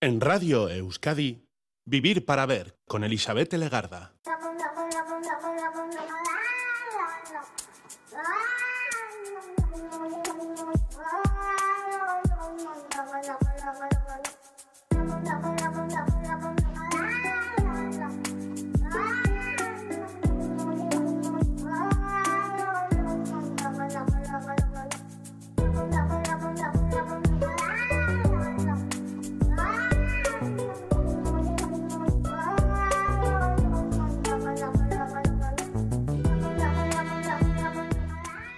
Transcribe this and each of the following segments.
En Radio Euskadi, Vivir para Ver con Elizabeth Legarda.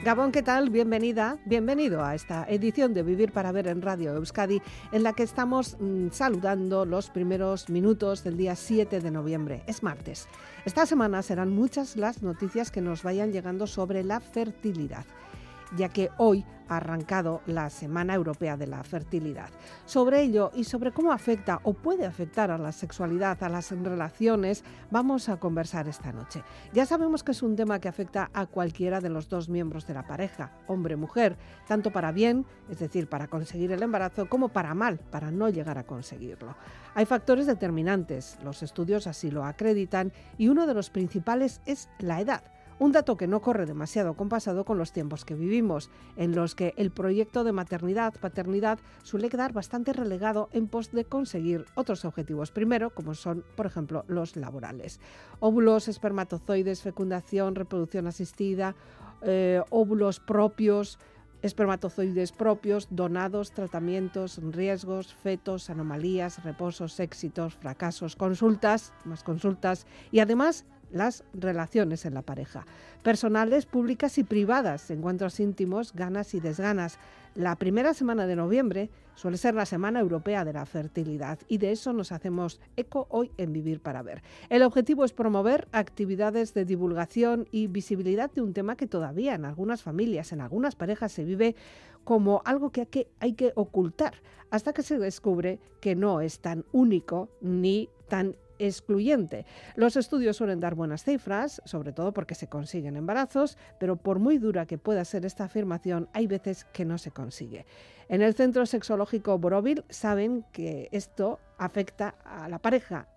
Gabón, ¿qué tal? Bienvenida, bienvenido a esta edición de Vivir para Ver en Radio Euskadi, en la que estamos mm, saludando los primeros minutos del día 7 de noviembre. Es martes. Esta semana serán muchas las noticias que nos vayan llegando sobre la fertilidad ya que hoy ha arrancado la Semana Europea de la Fertilidad. Sobre ello y sobre cómo afecta o puede afectar a la sexualidad, a las relaciones, vamos a conversar esta noche. Ya sabemos que es un tema que afecta a cualquiera de los dos miembros de la pareja, hombre-mujer, tanto para bien, es decir, para conseguir el embarazo, como para mal, para no llegar a conseguirlo. Hay factores determinantes, los estudios así lo acreditan, y uno de los principales es la edad un dato que no corre demasiado compasado con los tiempos que vivimos, en los que el proyecto de maternidad, paternidad suele quedar bastante relegado en pos de conseguir otros objetivos primero, como son, por ejemplo, los laborales. Óvulos, espermatozoides, fecundación, reproducción asistida, eh, óvulos propios, espermatozoides propios, donados, tratamientos, riesgos, fetos, anomalías, reposos, éxitos, fracasos, consultas, más consultas y además las relaciones en la pareja, personales, públicas y privadas, encuentros íntimos, ganas y desganas. La primera semana de noviembre suele ser la Semana Europea de la Fertilidad y de eso nos hacemos eco hoy en Vivir para Ver. El objetivo es promover actividades de divulgación y visibilidad de un tema que todavía en algunas familias, en algunas parejas se vive como algo que hay que, ocultar hasta que se descubre que no es tan único ni tan excluyente. Los estudios suelen dar buenas cifras, sobre todo porque se consiguen embarazos, pero por muy dura que pueda ser esta afirmación, hay veces que no se consigue. En el Centro Sexológico Borovil saben que esto afecta a la pareja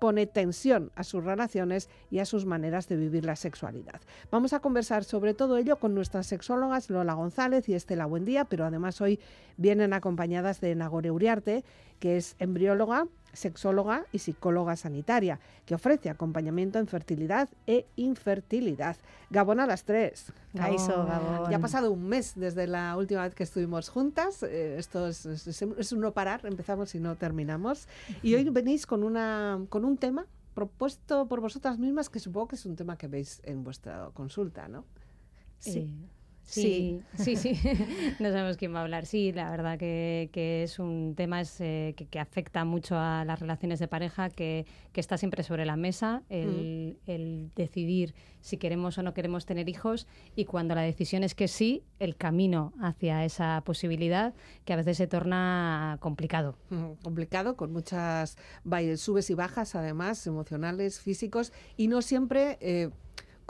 pone tensión a sus relaciones y a sus maneras de vivir la sexualidad. Vamos a conversar sobre todo ello con nuestras sexólogas Lola González y Estela Buendía, pero además hoy vienen acompañadas de Nagore Uriarte, que es embrióloga, sexóloga y psicóloga sanitaria, que ofrece acompañamiento en fertilidad e infertilidad. Gabón a las tres. Gabón. Ya ha pasado un mes desde la última vez que estuvimos juntas. Eh, esto es, es, un no parar, empezamos y no terminamos. Y hoy venís con, una, con un tema propuesto por vosotras mismas, que supongo que es un tema que veis en vuestra consulta, ¿no? Sí. Sí, sí, sí, no sabemos quién va a hablar. Sí, la verdad que, es un tema eh, que, afecta mucho a las relaciones de pareja, que, está siempre sobre la mesa, el, mm. el, decidir si queremos o no queremos tener hijos y cuando la decisión es que sí, el camino hacia esa posibilidad que a veces se torna complicado. complicado, con muchas subes y bajas, además, emocionales, físicos, y no siempre... Eh,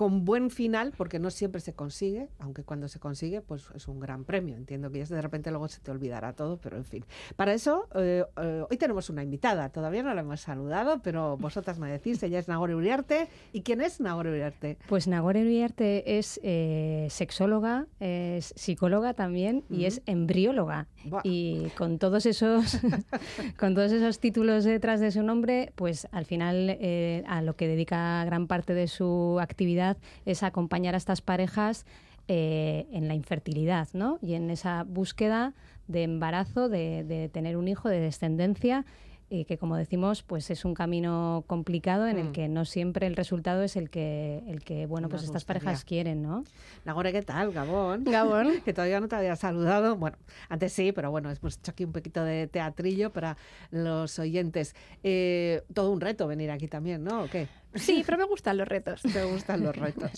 con buen final, porque no siempre se consigue, aunque cuando se consigue, pues es un gran premio. Entiendo que ya de repente luego se te olvidará todo, pero en fin. Para eso, eh, eh, hoy tenemos una invitada. Todavía no la hemos saludado, pero vosotras me decís, ella es Nagore Uriarte. ¿Y quién es Nagore Uriarte? Pues Nagore Uriarte es eh, sexóloga, es psicóloga también y es embrióloga. Y con todos esos con todos esos títulos detrás de su nombre, pues al final a lo que dedica gran parte de su actividad es acompañar a estas parejas eh, en la infertilidad ¿no? y en esa búsqueda de embarazo, de tener un hijo, de descendencia y que como decimos pues es un camino complicado en el mm. que no siempre el resultado es el que el que bueno pues estas parejas quieren no Nagore qué tal Gabón. Gabón. Que todavía no te había saludado. Bueno antes sí pero bueno hemos hecho aquí un poquito de teatrillo para los oyentes. Eh, todo un reto venir aquí también no ¿o qué Sí, pero me gustan los retos. Me gustan los retos.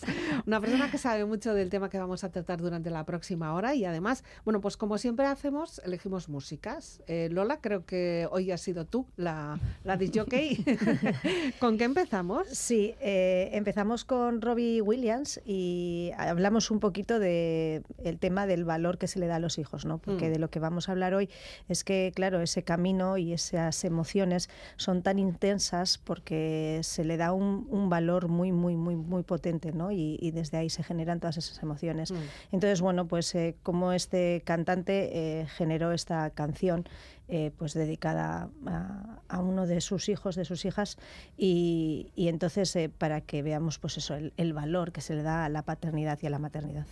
Una persona que sabe mucho del tema que vamos a tratar durante la próxima hora y además, bueno, pues como siempre hacemos, elegimos músicas. Eh, Lola, creo que hoy has sido tú la, la disjockey. ¿Con qué empezamos? Sí, eh, empezamos con Robbie Williams y hablamos un poquito del el tema del valor que se le da a los hijos, ¿no? Porque mm. de lo que vamos a hablar hoy es que, claro, ese camino y esas emociones son tan intensas porque se le da un un, valor muy, muy, muy, muy potente, ¿no? Y, desde ahí se generan todas esas emociones. Mm. Entonces, bueno, pues eh, como este cantante eh, generó esta canción, eh, pues dedicada a, uno de sus hijos, de sus hijas, y, entonces para que veamos pues eso, el, valor que se le da a la paternidad y a la maternidad.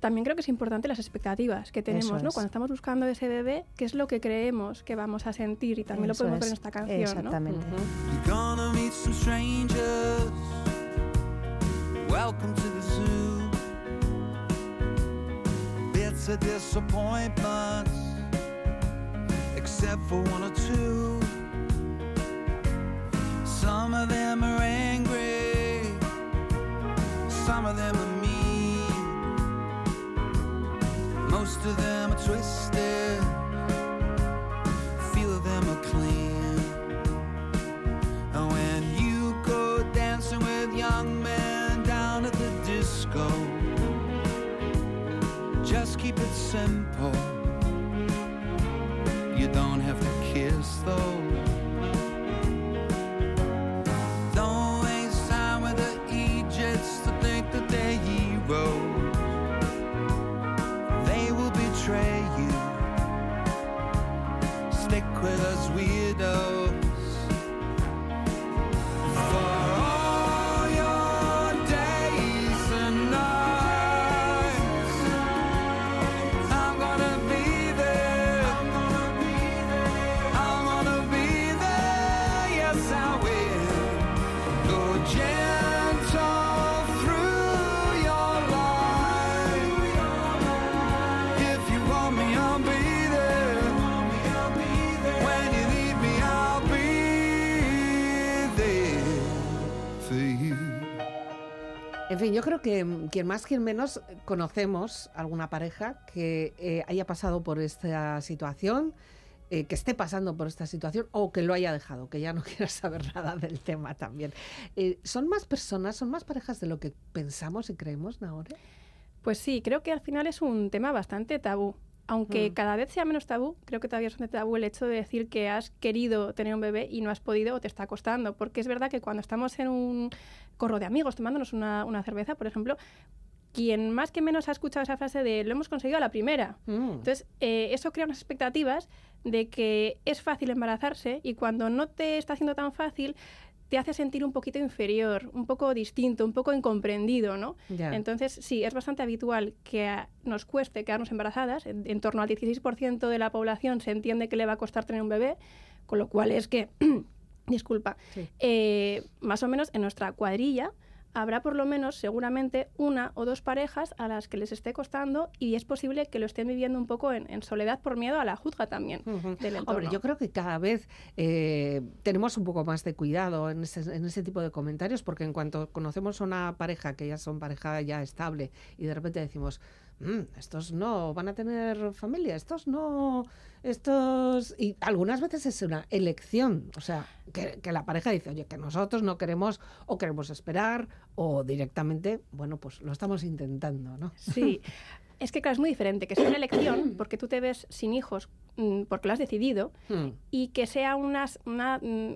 También creo que es importante las expectativas que tenemos, ¿no? Cuando estamos buscando ese bebé, qué es lo que creemos que vamos a sentir y también lo podemos ver en esta canción. Exactamente. Welcome to the zoo. Except for one or two. Some of them are angry, some of them are mean, most of them are twisted, few of them are clean. And when you go dancing with young men, go. Just keep it simple. Don't have to kiss though. Fin, yo creo que quien más, quien menos conocemos alguna pareja que eh, haya pasado por esta situación, eh, que esté pasando por esta situación o que lo haya dejado, que ya no quiera saber nada del tema también. Eh, ¿Son más personas, son más parejas de lo que pensamos y creemos, Nahore? Pues sí, creo que al final es un tema bastante tabú. Aunque mm. cada vez sea menos tabú, creo que todavía es un tabú el hecho de decir que has querido tener un bebé y no has podido o te está costando. Porque es verdad que cuando estamos en un corro de amigos tomándonos una, una cerveza, por ejemplo, quien más que menos ha escuchado esa frase de lo hemos conseguido a la primera. Mm. Entonces, eh, eso crea unas expectativas de que es fácil embarazarse y cuando no te está haciendo tan fácil, te hace sentir un poquito inferior, un poco distinto, un poco incomprendido, ¿no? Entonces, sí, es bastante habitual que nos cueste quedarnos embarazadas. En, torno al 16% de la población se entiende que le va a costar tener un bebé, con lo cual es que disculpa, eh, más o menos en nuestra cuadrilla habrá por lo menos seguramente una o dos parejas a las que les esté costando y es posible que lo estén viviendo un poco en, soledad por miedo a la juzga también Hombre, yo creo que cada vez eh, tenemos un poco más de cuidado en ese, en ese tipo de comentarios porque en cuanto conocemos a una pareja que ya son pareja ya estable y de repente decimos Mm, estos no van a tener familia, estos no, estos... Y algunas veces es una elección, o sea, que, la pareja dice, oye, que nosotros no queremos o queremos esperar o directamente, bueno, pues lo estamos intentando, ¿no? Sí. Es que, claro, es muy diferente que sea una elección, porque tú te ves sin hijos mm, porque lo has decidido, hmm. y que sea unas, una... Mm,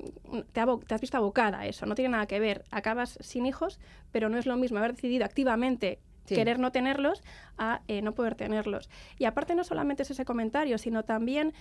te, te, has visto abocada a eso, no tiene nada que ver. Acabas sin hijos, pero no es lo mismo haber decidido activamente querer no tenerlos a eh, no poder tenerlos. Y aparte no solamente es ese comentario, sino también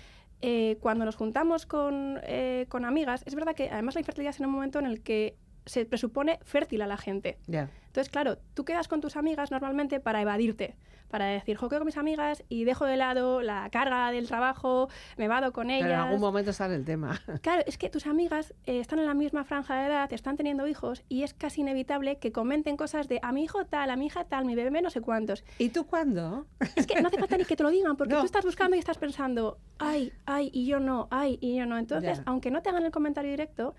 eh, cuando nos juntamos con, eh, con, amigas, es verdad que además la infertilidad es en un momento en el que se presupone fértil a la gente. Entonces, claro, tú quedas con tus amigas normalmente para evadirte, para decir, juego con mis amigas y dejo de lado la carga del trabajo, me vado con ellas. Pero en algún momento sale el tema. Claro, es que tus amigas eh, están en la misma franja de edad, están teniendo hijos y es casi inevitable que comenten cosas de a mi hijo tal, a mi hija tal, mi bebé no sé cuántos. ¿Y tú cuándo? Es que no hace falta ni que te lo digan, porque tú estás buscando y estás pensando, ay, ay, y yo no, ay, y yo no. Entonces, aunque no te hagan el comentario directo,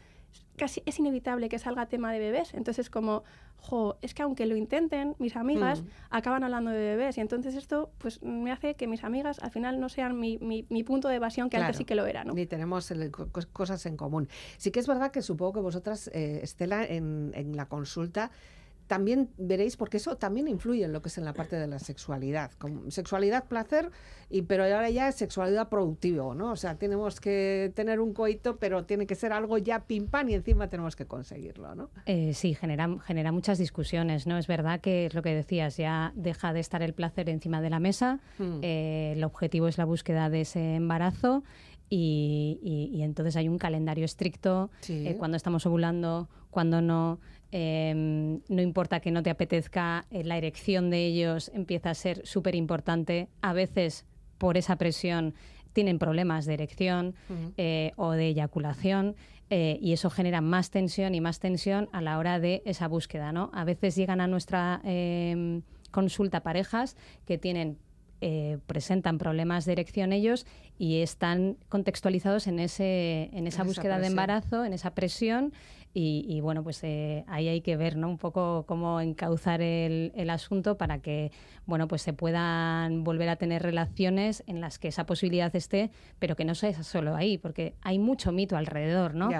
casi es inevitable que salga tema de bebés. Entonces, como, jo, es que aunque lo intenten, mis amigas Mm. acaban hablando de bebés. Y entonces esto pues me hace que mis amigas al final no sean mi, mi- mi punto de evasión, que Claro. antes sí que lo era, ¿no? Ni tenemos el- cosas en común. Sí que es verdad que supongo que vosotras, eh, Estela, en, en la consulta también veréis, porque eso también influye en lo que es en la parte de la sexualidad. Como sexualidad, placer, y pero ahora ya es sexualidad productivo, ¿no? O sea, tenemos que tener un coito, pero tiene que ser algo ya pim pam y encima tenemos que conseguirlo, ¿no? Eh, sí, genera, genera muchas discusiones, ¿no? Es verdad que es lo que decías, ya deja de estar el placer encima de la mesa, Hmm. eh, el objetivo es la búsqueda de ese embarazo y, y- y entonces hay un calendario estricto, Sí. eh, cuando estamos ovulando, cuando no, eh, no importa que no te apetezca, eh, la erección de ellos empieza a ser súper importante, a veces por esa presión tienen problemas de erección eh, o de eyaculación eh, y eso genera más tensión y más tensión a la hora de esa búsqueda. ¿no? A veces llegan a nuestra eh, consulta parejas que tienen eh, presentan problemas de erección ellos y están contextualizados en ese en esa búsqueda de embarazo, en esa presión y, y, bueno pues eh, ahí hay que ver ¿no? un poco cómo encauzar el, el asunto para que bueno pues se puedan volver a tener relaciones en las que esa posibilidad esté pero que no sea solo ahí porque hay mucho mito alrededor no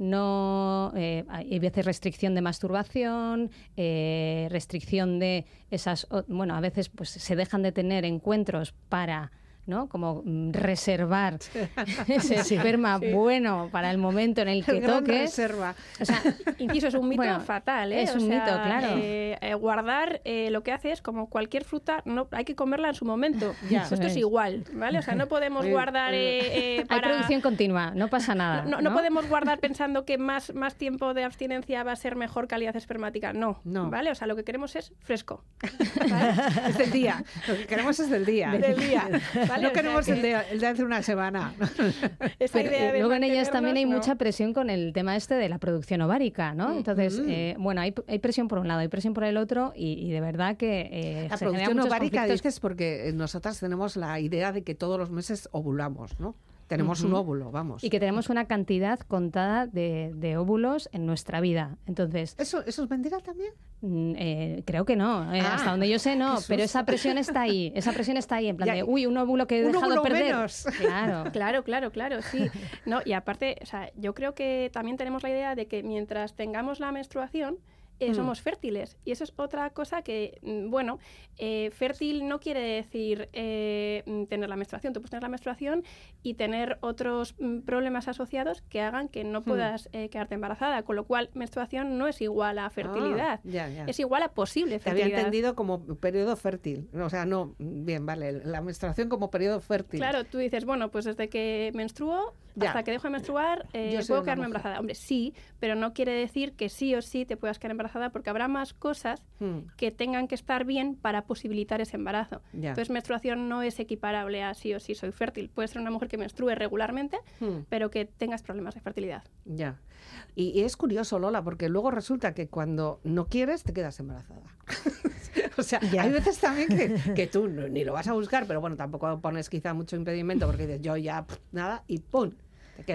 no eh, hay veces restricción de masturbación, eh, restricción de esas, bueno, a veces pues se dejan de tener encuentros para ¿no? Como mm, reservar ese esperma bueno para el momento en el que El gran toque. reserva. O sea, Inciso, es un mito Bueno, fatal, ¿eh? es O un sea, mito, claro. eh, eh, guardar eh, lo que hace es como cualquier fruta, no hay que comerla en su momento. Ya. Esto es Es. igual, ¿vale? O sea, no podemos guardar eh, eh, hay producción continua, no pasa nada. No, no podemos guardar pensando que más, más tiempo de abstinencia va a ser mejor calidad espermática. No, No. ¿vale? O sea, lo que queremos es fresco. ¿vale? Es del día. Lo que queremos es del día. Del día, ¿vale? No O sea queremos que- el, de, el de hace una semana. Esa Pero, idea de luego en ellas también hay mucha no. presión con el tema este de la producción ovárica, ¿no? Entonces, eh, bueno, hay, hay presión por un lado, hay presión por el otro y, y de verdad que eh, La se producción ovárica dices porque eh, nosotras tenemos la idea de que todos los meses ovulamos, ¿no? Tenemos un óvulo, vamos. y que tenemos una cantidad contada de, de óvulos en nuestra vida. Entonces, ¿Eso, ¿Eso es mentira también? mm, eh, creo que no. eh, Ah, hasta donde yo sé, no. Pero esa presión está ahí. Esa presión está ahí. En plan Ya, de, uy, un óvulo que he un dejado perder. menos. Claro. Claro, claro, claro, sí. No, y aparte, o sea, yo creo que también tenemos la idea de que mientras tengamos la menstruación, eh, Mm. somos fértiles. Y eso es otra cosa que, mm, bueno, eh, fértil no quiere decir eh, mm, tener la menstruación. Tú puedes tener la menstruación y tener otros problemas asociados que hagan que no puedas eh, quedarte embarazada. Con lo cual, menstruación no es igual a fertilidad. Ah, ya, ya. Es igual a posible Te había fertilidad. entendido como periodo fértil. O sea, no, bien, vale, la menstruación como periodo fértil. Claro, tú dices, bueno, pues desde que menstruo Ya. hasta que dejo de menstruar eh, puedo quedarme embarazada. Hombre, sí, pero no quiere decir que sí o sí te puedas quedar embarazada porque habrá más cosas Hmm, que tengan que estar bien para posibilitar ese embarazo. Ya. Entonces, menstruación no es equiparable a sí o sí soy fértil. Puede ser una mujer que menstrue regularmente, hmm, pero que tengas problemas de fertilidad. ya. Y, y es curioso, Lola, porque luego resulta que cuando no quieres te quedas embarazada. o sea, Ya. hay veces también que, que tú no- ni lo vas a buscar, pero bueno, tampoco pones quizá mucho impedimento porque dices yo ya pff, nada y ¡pum!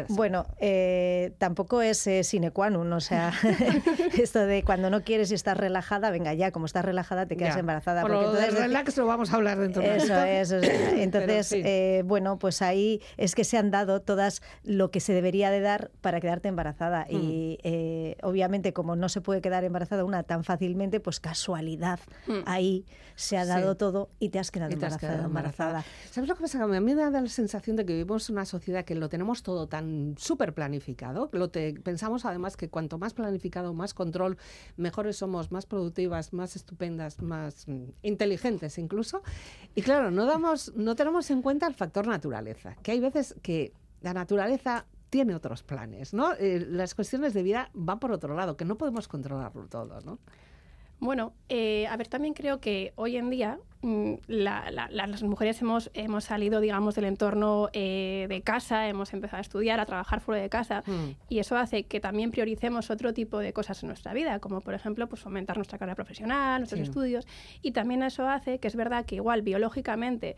Bueno, eh, tampoco es eh, sine qua non, o sea, esto de cuando no quieres y estás relajada, venga ya, como estás relajada te quedas Ya. embarazada. Bueno, porque lo del entonces- relax lo vamos a hablar dentro de Eso rato. es. o sea, Entonces, sí. eh, bueno, pues ahí es que se han dado todas lo que se debería de dar para quedarte embarazada. Mm. Y eh, obviamente, como no se puede quedar embarazada una tan fácilmente, pues casualidad. Mm. Ahí se ha Sí. dado todo y te has quedado Y te has embarazada. quedado embarazada. ¿Sabes lo que pasa? A mí me da la sensación de que vivimos en una sociedad que lo tenemos todo tan súper planificado. Lo te- pensamos además que cuanto más planificado, más control, mejores somos, más productivas, más estupendas, más mm, inteligentes incluso. Y claro, no, damos, no tenemos en cuenta el factor naturaleza, que hay veces que la naturaleza tiene otros planes, ¿no? Eh, las cuestiones de vida van por otro lado, que no podemos controlarlo todo, ¿no? Bueno, eh, a ver, también creo que hoy en día mm, la- la- la- las mujeres hemos, hemos salido, digamos, del entorno eh, de casa, hemos empezado a estudiar, a trabajar fuera de casa, Hmm. y eso hace que también prioricemos otro tipo de cosas en nuestra vida, como por ejemplo, pues fomentar nuestra carrera profesional, nuestros Sí. estudios, y también eso hace que es verdad que igual biológicamente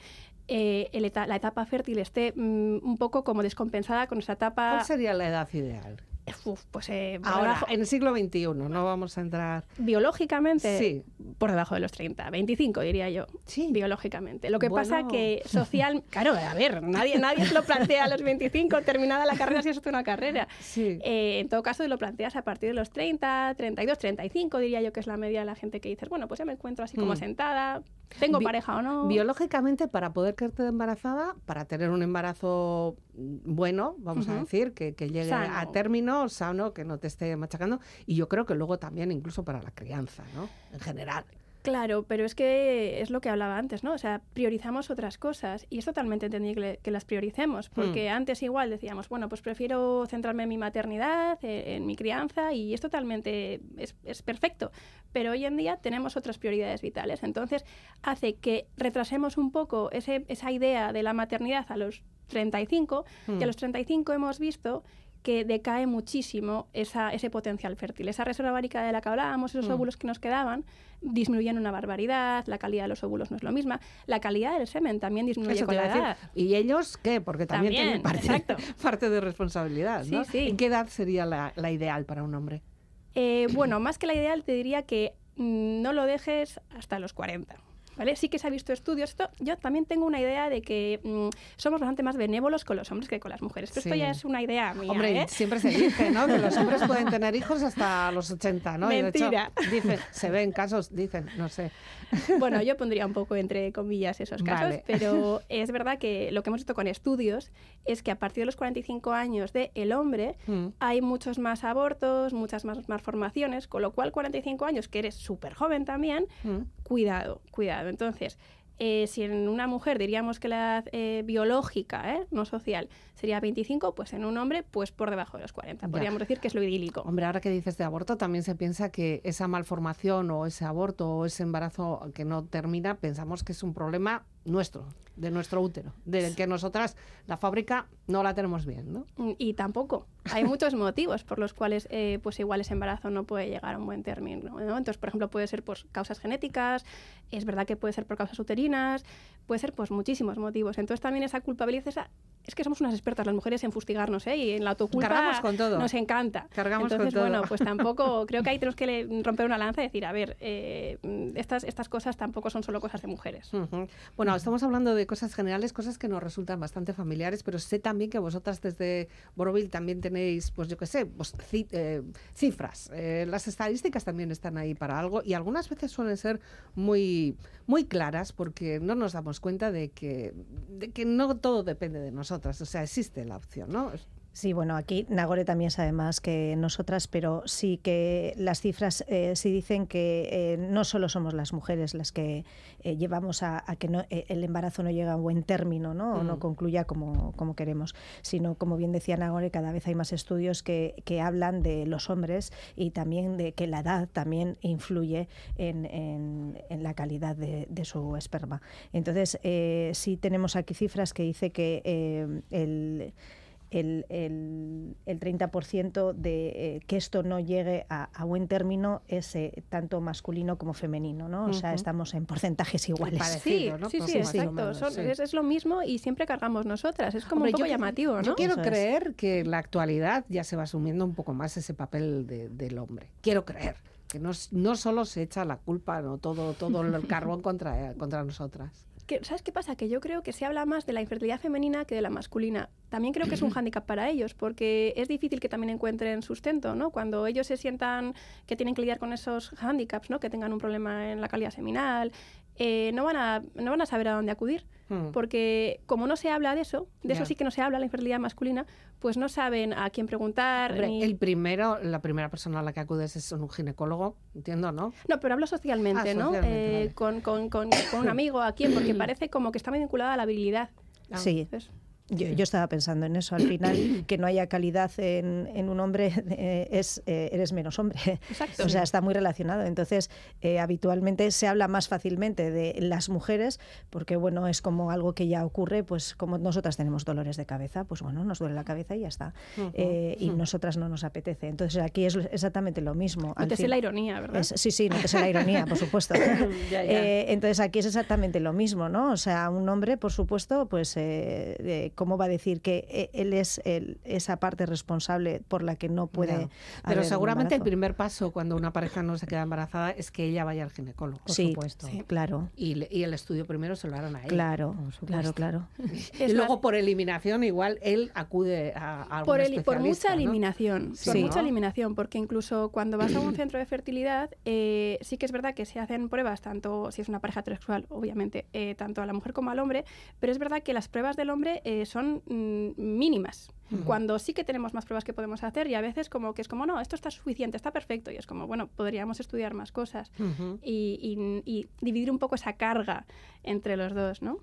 eh, el eta- la etapa fértil esté mm, un poco como descompensada con esa etapa ¿Cuál sería la edad ideal? Uf, pues eh, Ahora, debajo- en el siglo XXI, no vamos a entrar... biológicamente Sí. por debajo de los 30, 25 diría yo. Sí. Biológicamente. Lo que pasa Bueno. que social, claro, a ver, nadie, nadie se lo plantea a los 25 terminada la carrera si es una carrera. Sí. Eh, en todo caso, lo planteas a partir de los 30, 32, 35, diría yo que es la media de la gente que dices, bueno, pues ya me encuentro así como Mm. sentada, tengo Bi- pareja o no. Biológicamente, para poder quedarte embarazada, para tener un embarazo bueno, vamos a decir, que, que llegue a término, sano, que no te esté machacando, y yo creo que luego también incluso para la crianza, ¿no? En general. Claro, pero es que es lo que hablaba antes, ¿no? O sea, priorizamos otras cosas y es totalmente entendible que las prioricemos, porque antes igual decíamos, bueno, pues prefiero centrarme en mi maternidad, eh, en mi crianza y es totalmente, es, es perfecto, pero hoy en día tenemos otras prioridades vitales, entonces hace que retrasemos un poco ese- esa idea de la maternidad a los 35 y a los 35 hemos visto que decae muchísimo esa, ese potencial fértil. Esa reserva ovárica de la que hablábamos, esos Mm. óvulos que nos quedaban, disminuyen una barbaridad, la calidad de los óvulos no es lo misma, la calidad del semen también disminuye Eso con la edad. ¿Y ellos qué? Porque también, tienen parte, parte de responsabilidad, ¿no? Sí, sí. ¿En qué edad sería la, la ideal para un hombre? Eh, bueno, más que la ideal, te diría que mm, no lo dejes hasta los 40. ¿Vale? Sí que se ha visto estudios. Esto, yo también tengo una idea de que mm, somos bastante más benévolos con los hombres que con las mujeres. Pero Sí. esto ya es una idea mía. Hombre, ¿eh? siempre se dice, ¿no? Que los hombres pueden tener hijos hasta los 80, ¿no? Y de hecho, Mentira. dicen, se ven casos, dicen, no sé. Bueno, yo pondría un poco entre comillas esos casos, Vale. pero es verdad que lo que hemos visto con estudios es que a partir de los 45 años del el hombre Mm. hay muchos más abortos, muchas más malformaciones, con lo cual 45 años, que eres súper joven también, Mm. Cuidado, cuidado. Entonces, eh, si en una mujer diríamos que la edad eh, biológica, ¿eh? no social, sería 25, pues en un hombre, pues por debajo de los 40. Ya. Podríamos decir que es lo idílico. Hombre, ahora que dices de aborto, también se piensa que esa malformación o ese aborto o ese embarazo que no termina, pensamos que es un problema nuestro, de nuestro útero, de que nosotras la fábrica no la tenemos bien, ¿no? Mm, Y tampoco. Hay muchos motivos por los cuales eh, pues igual ese embarazo no puede llegar a un buen término. ¿no? Entonces, por ejemplo, puede ser por causas genéticas, es verdad que puede ser por causas uterinas, puede ser pues muchísimos motivos. Entonces también esa culpabilidad, esa, es que somos unas expertas las mujeres en fustigarnos ¿eh? y en la autoculpa Cargamos con todo. nos encanta. Cargamos con Entonces, todo. bueno, pues tampoco, creo que ahí tenemos que romper una lanza y decir, a ver, eh, estas, estas cosas tampoco son solo cosas de mujeres. Bueno, estamos hablando de cosas generales, cosas que nos resultan bastante familiares, pero sé también que vosotras desde Boroville también tenéis, pues yo qué sé, pues, eh, cifras. Eh, las estadísticas también están ahí para algo y algunas veces suelen ser muy, muy claras porque no nos damos cuenta de que, de que no todo depende de nosotras. O sea, existe la opción, ¿no? Sí, bueno, aquí Nagore también sabe más que nosotras, pero sí que las cifras eh, sí dicen que eh, no solo somos las mujeres las que eh, llevamos a, a que no, el embarazo no llegue a buen término ¿no? o no Mm. concluya como, como queremos, sino, como bien decía Nagore, cada vez hay más estudios que, que hablan de los hombres y también de que la edad también influye en, en- en la calidad de, de su esperma. Entonces, eh, sí tenemos aquí cifras que dice que el el, el, el 30% de eh, que esto no llegue a, a buen término es eh, tanto masculino como femenino, ¿no? O sea, estamos en porcentajes iguales. Sí, Parecido, ¿no? sí, sí, exacto. menos, Son- sí. es, es lo mismo y siempre cargamos nosotras. Es como Hombre, un poco yo- llamativo, ¿no? Yo quiero Eso es. creer que en la actualidad ya se va asumiendo un poco más ese papel de- del hombre. Quiero creer que no, no solo se echa la culpa, no todo, todo el carbón contra, contra nosotras. Que, ¿Sabes qué pasa? Que yo creo que se habla más de la infertilidad femenina que de la masculina. También creo que es un hándicap para ellos, porque es difícil que también encuentren sustento, ¿no? Cuando ellos se sientan que tienen que lidiar con esos hándicaps, ¿no? Que tengan un problema en la calidad seminal, eh, no, van a, no van a saber a dónde acudir. Hmm. Porque como no se habla de eso, de eso sí que no se habla, la infertilidad masculina, pues no saben a quién preguntar. Hombre, ni- el primero, la primera persona a la que acudes es un ginecólogo, entiendo, ¿no? No, pero hablo socialmente, Ah, ¿no? socialmente, Eh, vale. con, con- con- con un amigo, a quién, porque parece como que está muy vinculada a la virilidad. Sí, Entonces, yo, yo estaba pensando en eso. Al final, que no haya calidad en, en un hombre eh, es eh, eres menos hombre. Exacto. O sea, está muy relacionado. Entonces, eh, habitualmente se habla más fácilmente de las mujeres porque, bueno, es como algo que ya ocurre, pues como nosotras tenemos dolores de cabeza, pues bueno, nos duele la cabeza y ya está. Eh, y nosotras no nos apetece. Entonces, aquí es exactamente lo mismo. Al Nótese fin- la ironía, ¿verdad? es- sí, sí, no te sé la ironía, por supuesto. Ya, ya. Eh, entonces aquí es exactamente lo mismo, ¿no? O sea, un hombre, por supuesto, pues ¿cómo va a decir que eh, él es el- esa parte responsable por la que no puede... Haber Pero seguramente el primer paso cuando una pareja no se queda embarazada es que ella vaya al ginecólogo. Por sí, supuesto. sí, claro, Y, el estudio primero se lo harán a él. claro, claro, claro. Y luego por eliminación igual él acude a, a algún por, el- por mucha ¿no? eliminación, por mucha ¿no? eliminación, porque incluso cuando vas a un centro de fertilidad, eh, sí que es verdad que se hacen pruebas, tanto si es una pareja heterosexual, obviamente, eh, tanto a la mujer como al hombre, pero es verdad que las pruebas del hombre eh, son mm, mínimas. Cuando sí que tenemos más pruebas que podemos hacer y a veces como que es como, no, esto está suficiente, está perfecto, y es como, bueno, podríamos estudiar más cosas y, y- y dividir un poco esa carga entre los dos, ¿no?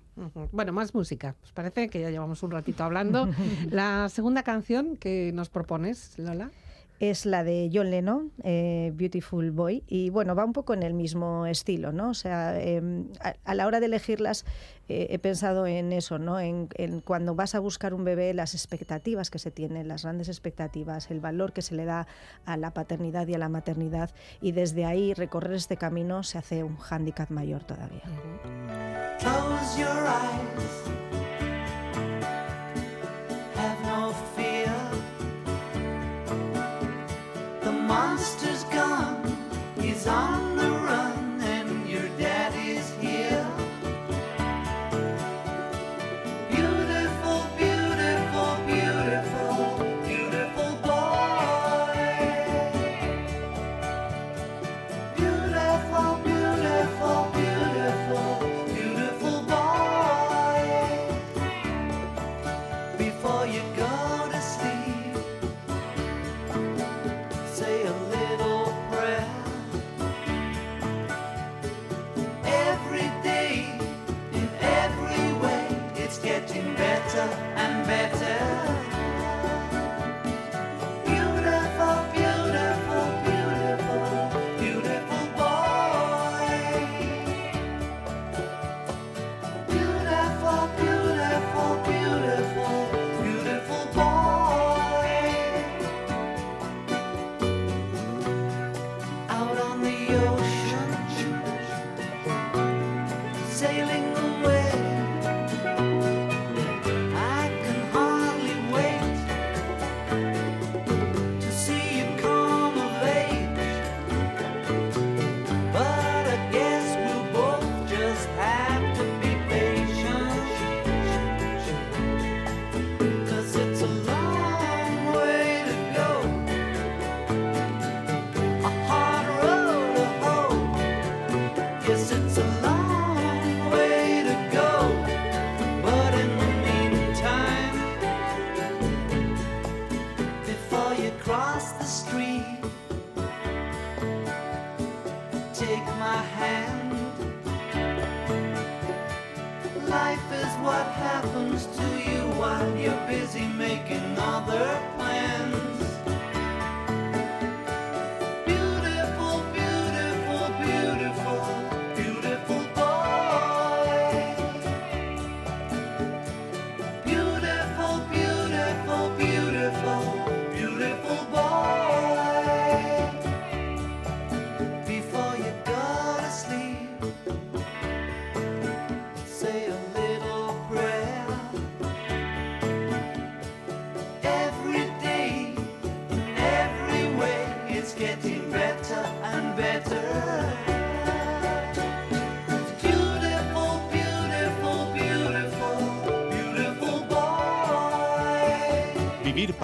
Bueno, más música. Pues parece que ya llevamos un ratito hablando. La segunda canción que nos propones, Lola. Es la de John Lennon, eh, Beautiful Boy, y bueno, va un poco en el mismo estilo, ¿no? O sea, em, a, la hora de elegirlas eh, he pensado en eso, ¿no? En, en cuando vas a buscar un bebé, las expectativas que se tienen, las grandes expectativas, el valor que se le da a la paternidad y a la maternidad, y desde ahí recorrer este camino se hace un hándicap mayor todavía. Close your eyes.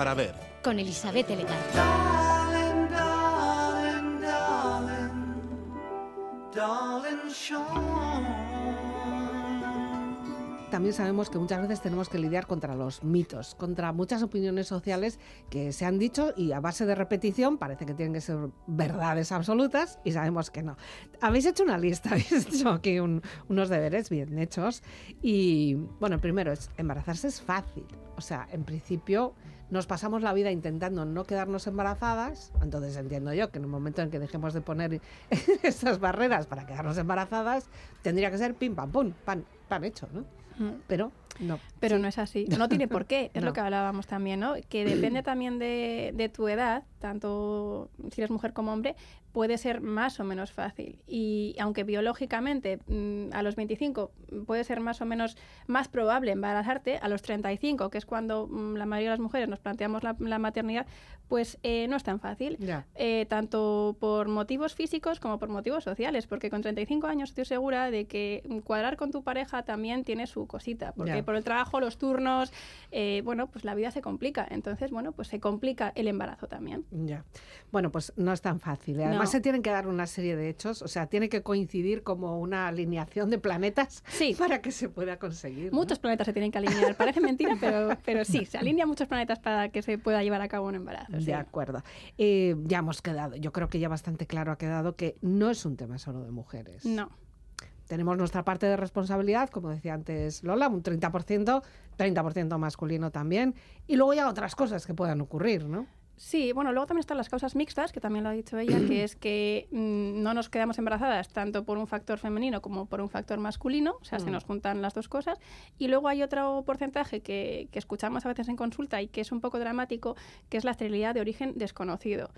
Para ver. Con Elizabeth Legar. Darling, darling, darling, darling Sean. También sabemos que muchas veces tenemos que lidiar contra los mitos, contra muchas opiniones sociales que se han dicho y a base de repetición parece que tienen que ser verdades absolutas y sabemos que no. Habéis hecho una lista, habéis hecho aquí un- unos deberes bien hechos y bueno, el primero es embarazarse es fácil, o sea, en principio nos pasamos la vida intentando no quedarnos embarazadas, entonces entiendo yo que en el momento en que dejemos de poner esas barreras para quedarnos embarazadas, tendría que ser pim pam pum, pan, pan hecho, ¿no? Mm. Pero no. Pero no es así. No tiene por qué. Es No. lo que hablábamos también, ¿no? Que depende también de, de tu edad. tanto si eres mujer como hombre, puede ser más o menos fácil. Y aunque biológicamente mm, a los 25 puede ser más o menos más probable embarazarte, a los 35, que es cuando mm, la mayoría de las mujeres nos planteamos la, la maternidad, pues eh, no es tan fácil. Eh, tanto por motivos físicos como por motivos sociales, porque con 35 años estoy segura de que mm, cuadrar con tu pareja también tiene su cosita, porque. Por el trabajo, los turnos, eh, bueno, pues la vida se complica. Entonces, bueno, pues se complica el embarazo también. Ya. Bueno, pues no es tan fácil. ¿eh? Además No. se tienen que dar una serie de hechos, o sea, tiene que coincidir como una alineación de planetas Sí. para que se pueda conseguir. ¿no? Muchos planetas se tienen que alinear. Parece mentira, pero, pero sí, se alinean muchos planetas para que se pueda llevar a cabo un embarazo. sí. De acuerdo. Eh, ya hemos quedado, yo creo que ya bastante claro ha quedado que no es un tema solo de mujeres. No. Tenemos nuestra parte de responsabilidad, como decía antes Lola, un 30%, 30% masculino también, y luego ya otras cosas que puedan ocurrir, ¿no? Sí, bueno, luego también están las causas mixtas, que también lo ha dicho ella, que es que mm, no nos quedamos embarazadas tanto por un factor femenino como por un factor masculino, o sea, se Mm. nos juntan las dos cosas. Y luego hay otro porcentaje que, que escuchamos a veces en consulta y que es un poco dramático, que es la esterilidad de origen desconocido.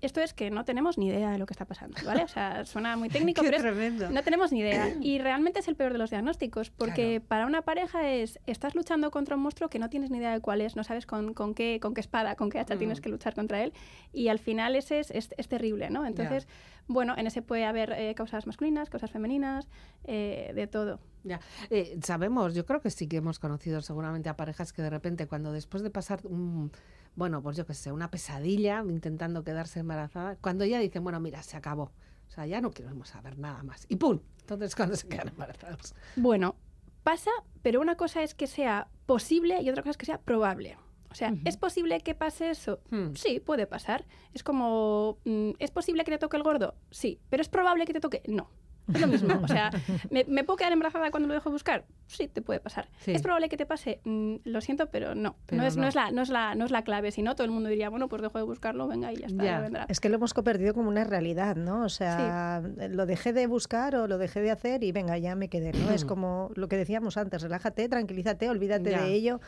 Esto es que no tenemos ni idea de lo que está pasando, ¿vale? O sea, suena muy técnico, pero es- no tenemos ni idea. Y realmente es el peor de los diagnósticos, porque Claro. para una pareja es, estás luchando contra un monstruo que no tienes ni idea de cuál es, no sabes con, con qué, con qué espada, con qué hacha Mm. tienes que luchar contra él, y al final ese es, es, es terrible, ¿no? Entonces, bueno, en ese puede haber eh, causas masculinas, causas femeninas, eh, de todo. Ya. Eh, sabemos, yo creo que sí que hemos conocido seguramente a parejas que de repente cuando después de pasar un, bueno, pues yo qué sé, una pesadilla intentando quedarse embarazada, cuando ya dicen, bueno, mira, se acabó. O sea, ya no queremos saber nada más. Y ¡pum! Entonces cuando se quedan embarazados. Bueno, pasa, pero una cosa es que sea posible y otra cosa es que sea probable. O sea. ¿es posible que pase eso? Hmm. Sí, puede pasar. Es como, mm, ¿es posible que te toque el gordo? Sí, pero ¿es probable que te toque? No. Es lo mismo. O sea, ¿me, me puedo quedar embarazada cuando lo dejo de buscar? Sí, te puede pasar. Sí. ¿Es probable que te pase? Mm, lo siento, pero no. Pero no, es, no. no. es la, no, es la, no es la clave. Si no, todo el mundo diría, bueno, pues dejo de buscarlo, venga y ya está, Ya. vendrá. Es que lo hemos convertido como una realidad, ¿no? O sea, lo dejé de buscar o lo dejé de hacer y venga, ya me quedé, ¿no? Es como lo que decíamos antes, relájate, tranquilízate, olvídate Ya. de ello.